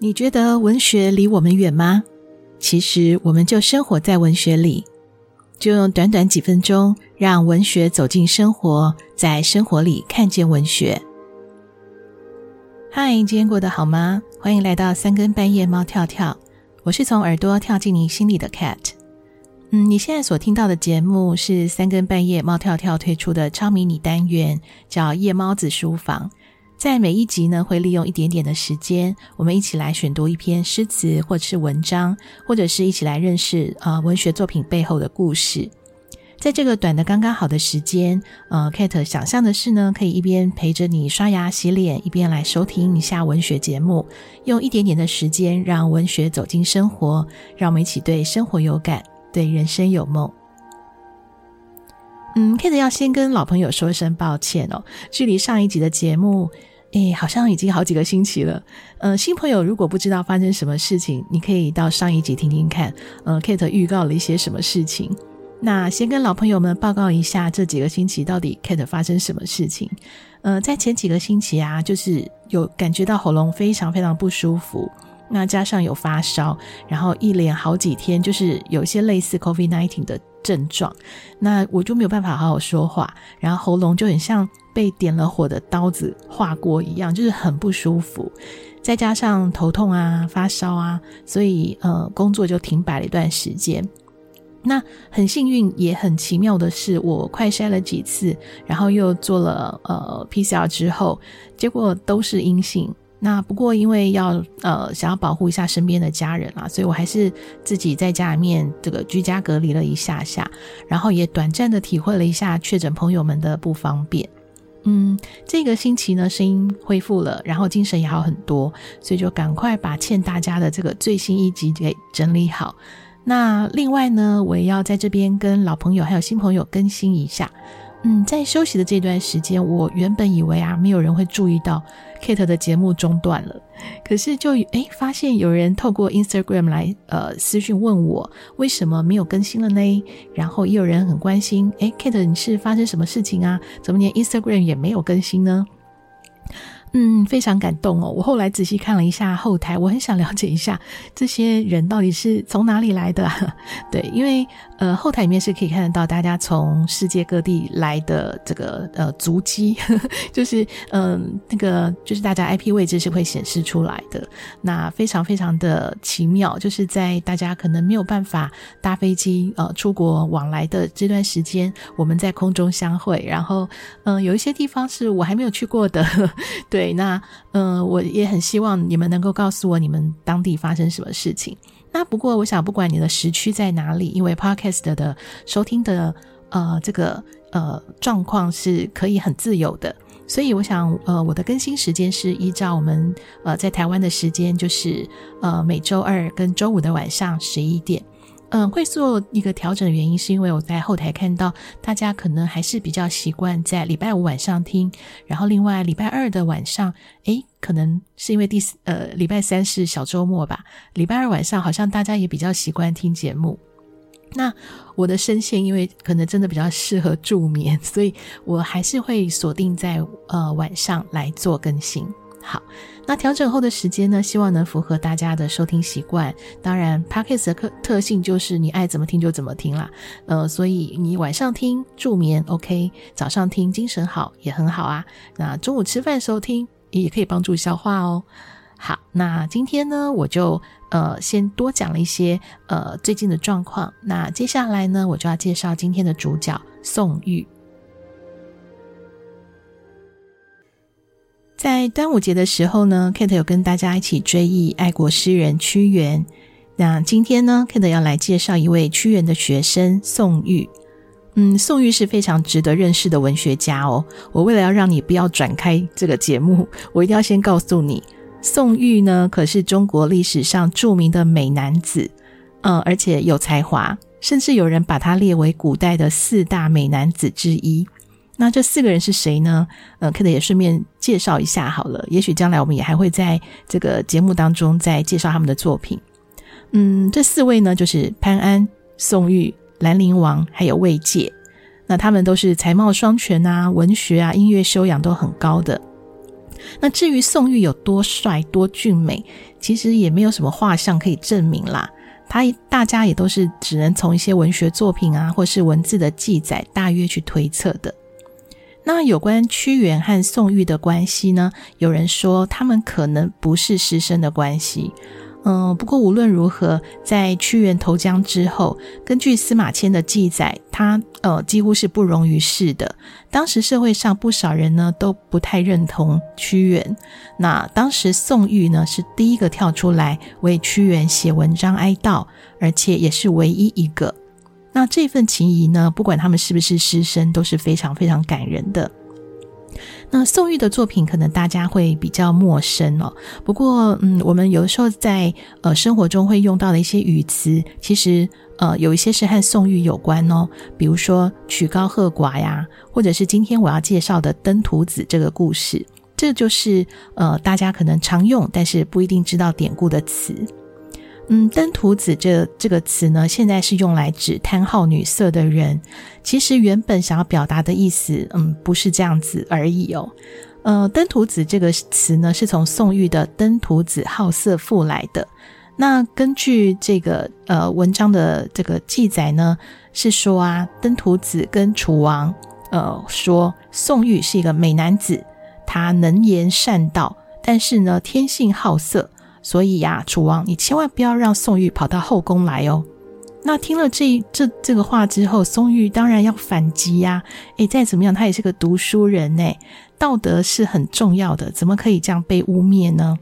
你觉得文学离我们远吗？其实我们就生活在文学里，就用短短几分钟，让文学走进生活，在生活里看见文学。嗨，今天过得好吗？欢迎来到三更半夜猫跳跳，我是从耳朵跳进你心里的 Cat。嗯，你现在所听到的节目是三更半夜猫跳跳推出的超迷你单元，叫夜猫子书房。在每一集呢，会利用一点点的时间，我们一起来选读一篇诗词，或者是文章，或者是一起来认识呃文学作品背后的故事。在这个短的刚刚好的时间，呃，Kate 想象的是呢，可以一边陪着你刷牙洗脸，一边来收听一下文学节目，用一点点的时间让文学走进生活，让我们一起对生活有感，对人生有梦。嗯，Kate 要先跟老朋友说一声抱歉哦，距离上一集的节目。诶，好像已经好几个星期了。呃，新朋友如果不知道发生什么事情，你可以到上一集听听看。呃，Kate 预告了一些什么事情。那先跟老朋友们报告一下，这几个星期到底 Kate 发生什么事情。呃，在前几个星期啊，就是有感觉到喉咙非常非常不舒服。那加上有发烧，然后一连好几天，就是有一些类似 COVID-19 的症状，那我就没有办法好好说话，然后喉咙就很像被点了火的刀子划过一样，就是很不舒服。再加上头痛啊、发烧啊，所以呃，工作就停摆了一段时间。那很幸运，也很奇妙的是，我快筛了几次，然后又做了呃 PCR 之后，结果都是阴性。那不过因为要呃想要保护一下身边的家人啦，所以我还是自己在家里面这个居家隔离了一下下，然后也短暂的体会了一下确诊朋友们的不方便。嗯，这个星期呢，声音恢复了，然后精神也好很多，所以就赶快把欠大家的这个最新一集给整理好。那另外呢，我也要在这边跟老朋友还有新朋友更新一下。嗯，在休息的这段时间，我原本以为啊，没有人会注意到 Kate 的节目中断了。可是就诶发现有人透过 Instagram 来呃私讯问我为什么没有更新了呢？然后也有人很关心，诶 Kate 你是发生什么事情啊？怎么连 Instagram 也没有更新呢？嗯，非常感动哦。我后来仔细看了一下后台，我很想了解一下这些人到底是从哪里来的。对，因为呃后台里面是可以看得到大家从世界各地来的这个呃足迹，就是嗯、那个就是大家 IP 位置是会显示出来的。那非常非常的奇妙，就是在大家可能没有办法搭飞机呃出国往来的这段时间，我们在空中相会。然后嗯、有一些地方是我还没有去过的，对。对，那嗯、我也很希望你们能够告诉我你们当地发生什么事情。那不过，我想不管你的时区在哪里，因为 Podcast 的收听的呃这个呃状况是可以很自由的，所以我想呃我的更新时间是依照我们呃在台湾的时间，就是呃每周二跟周五的晚上十一点。嗯，会做一个调整的原因，是因为我在后台看到大家可能还是比较习惯在礼拜五晚上听，然后另外礼拜二的晚上，诶，可能是因为第呃礼拜三是小周末吧，礼拜二晚上好像大家也比较习惯听节目。那我的声线因为可能真的比较适合助眠，所以我还是会锁定在呃晚上来做更新。好，那调整后的时间呢，希望能符合大家的收听习惯。当然，Podcast 的特特性就是你爱怎么听就怎么听啦。呃，所以你晚上听助眠 OK，早上听精神好也很好啊。那中午吃饭时候听也可以帮助消化哦。好，那今天呢，我就呃先多讲了一些呃最近的状况。那接下来呢，我就要介绍今天的主角宋玉。在端午节的时候呢，Kate 有跟大家一起追忆爱国诗人屈原。那今天呢，Kate 要来介绍一位屈原的学生宋玉。嗯，宋玉是非常值得认识的文学家哦。我为了要让你不要转开这个节目，我一定要先告诉你，宋玉呢可是中国历史上著名的美男子，嗯，而且有才华，甚至有人把他列为古代的四大美男子之一。那这四个人是谁呢？呃，Kate 也顺便介绍一下好了。也许将来我们也还会在这个节目当中再介绍他们的作品。嗯，这四位呢，就是潘安、宋玉、兰陵王，还有魏介。那他们都是才貌双全啊，文学啊、音乐修养都很高的。那至于宋玉有多帅、多俊美，其实也没有什么画像可以证明啦。他大家也都是只能从一些文学作品啊，或是文字的记载，大约去推测的。那有关屈原和宋玉的关系呢？有人说他们可能不是师生的关系。嗯，不过无论如何，在屈原投江之后，根据司马迁的记载，他呃几乎是不容于世的。当时社会上不少人呢都不太认同屈原。那当时宋玉呢是第一个跳出来为屈原写文章哀悼，而且也是唯一一个。那这份情谊呢，不管他们是不是师生，都是非常非常感人的。那宋玉的作品可能大家会比较陌生哦，不过嗯，我们有的时候在呃生活中会用到的一些语词，其实呃有一些是和宋玉有关哦，比如说曲高和寡呀，或者是今天我要介绍的登徒子这个故事，这就是呃大家可能常用，但是不一定知道典故的词。嗯，登徒子这这个词呢，现在是用来指贪好女色的人。其实原本想要表达的意思，嗯，不是这样子而已哦。呃，登徒子这个词呢，是从宋玉的《登徒子好色赋》来的。那根据这个呃文章的这个记载呢，是说啊，登徒子跟楚王呃说，宋玉是一个美男子，他能言善道，但是呢，天性好色。所以呀，楚王，你千万不要让宋玉跑到后宫来哦。那听了这这这个话之后，宋玉当然要反击呀。诶，再怎么样，他也是个读书人呢，道德是很重要的，怎么可以这样被污蔑呢？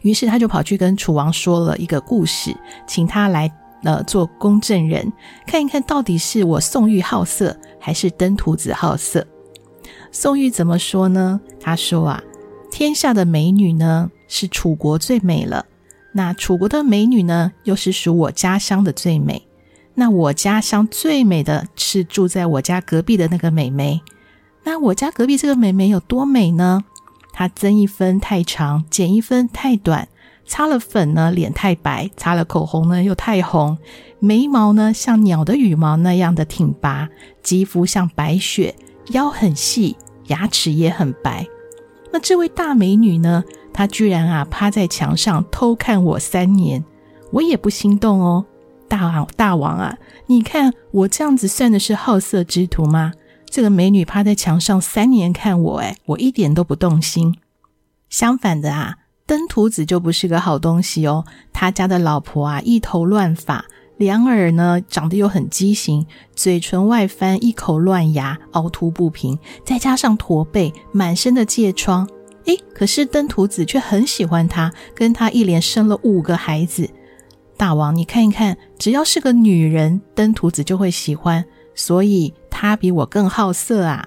于是他就跑去跟楚王说了一个故事，请他来呃做公证人，看一看到底是我宋玉好色，还是登徒子好色。宋玉怎么说呢？他说啊，天下的美女呢，是楚国最美了，那楚国的美女呢，又是属我家乡的最美。那我家乡最美的是住在我家隔壁的那个美眉。那我家隔壁这个美眉有多美呢？她增一分太长，减一分太短，擦了粉呢脸太白，擦了口红呢又太红，眉毛呢像鸟的羽毛那样的挺拔，肌肤像白雪，腰很细，牙齿也很白。那这位大美女呢？她居然啊趴在墙上偷看我三年，我也不心动哦。大王大王啊，你看我这样子算的是好色之徒吗？这个美女趴在墙上三年看我，诶，我一点都不动心。相反的啊，登徒子就不是个好东西哦。他家的老婆啊，一头乱发，两耳呢长得又很畸形，嘴唇外翻，一口乱牙，凹凸不平，再加上驼背，满身的疥疮。诶，可是登徒子却很喜欢他，跟他一连生了五个孩子。大王，你看一看，只要是个女人，登徒子就会喜欢，所以他比我更好色啊。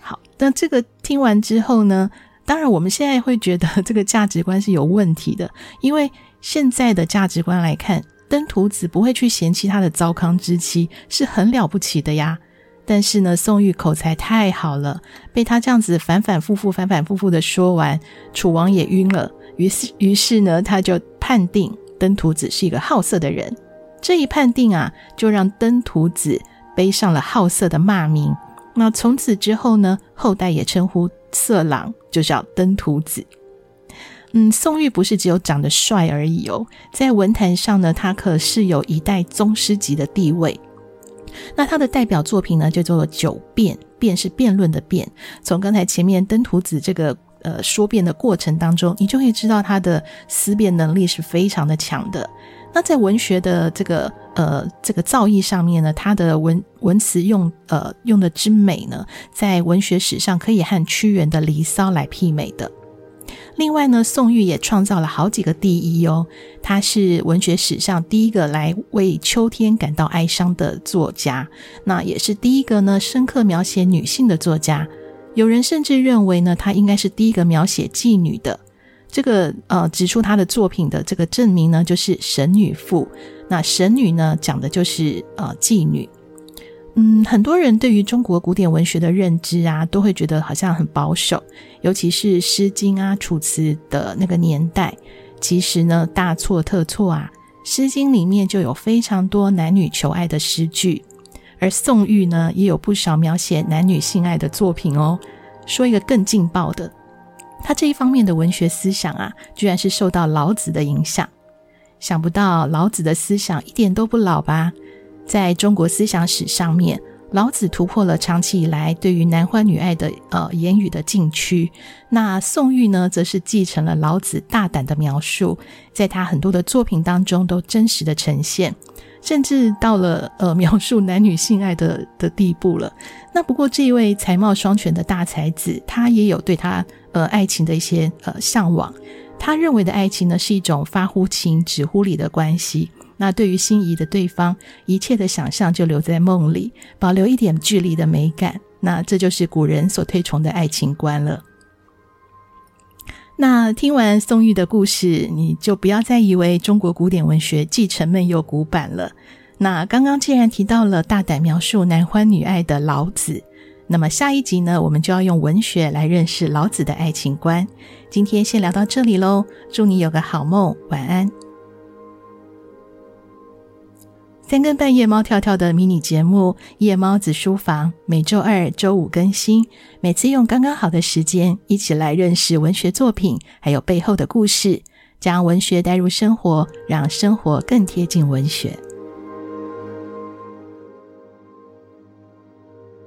好，那这个听完之后呢，当然我们现在会觉得这个价值观是有问题的，因为现在的价值观来看，登徒子不会去嫌弃他的糟糠之妻，是很了不起的呀。但是呢，宋玉口才太好了，被他这样子反反复复、反反复复的说完，楚王也晕了。于是，于是呢，他就判定登徒子是一个好色的人。这一判定啊，就让登徒子背上了好色的骂名。那从此之后呢，后代也称呼色狼就叫登徒子。嗯，宋玉不是只有长得帅而已哦，在文坛上呢，他可是有一代宗师级的地位。那他的代表作品呢，叫做《九辩》，辩是辩论的辩。从刚才前面登徒子这个呃说辩的过程当中，你就可以知道他的思辨能力是非常的强的。那在文学的这个呃这个造诣上面呢，他的文文词用呃用的之美呢，在文学史上可以和屈原的《离骚》来媲美的。另外呢，宋玉也创造了好几个第一哦。他是文学史上第一个来为秋天感到哀伤的作家，那也是第一个呢深刻描写女性的作家。有人甚至认为呢，他应该是第一个描写妓女的。这个呃，指出他的作品的这个证明呢，就是《神女赋》。那《神女》呢，讲的就是呃妓女。嗯，很多人对于中国古典文学的认知啊，都会觉得好像很保守，尤其是《诗经》啊、《楚辞》的那个年代。其实呢，大错特错啊，《诗经》里面就有非常多男女求爱的诗句，而宋玉呢，也有不少描写男女性爱的作品哦。说一个更劲爆的，他这一方面的文学思想啊，居然是受到老子的影响。想不到老子的思想一点都不老吧？在中国思想史上面，老子突破了长期以来对于男欢女爱的呃言语的禁区。那宋玉呢，则是继承了老子大胆的描述，在他很多的作品当中都真实的呈现，甚至到了呃描述男女性爱的的地步了。那不过这一位才貌双全的大才子，他也有对他呃爱情的一些呃向往。他认为的爱情呢，是一种发乎情，止乎礼的关系。那对于心仪的对方，一切的想象就留在梦里，保留一点距离的美感。那这就是古人所推崇的爱情观了。那听完宋玉的故事，你就不要再以为中国古典文学既沉闷又古板了。那刚刚既然提到了大胆描述男欢女爱的老子，那么下一集呢，我们就要用文学来认识老子的爱情观。今天先聊到这里喽，祝你有个好梦，晚安。三更半夜，猫跳跳的迷你节目《夜猫子书房》，每周二、周五更新。每次用刚刚好的时间，一起来认识文学作品，还有背后的故事，将文学带入生活，让生活更贴近文学。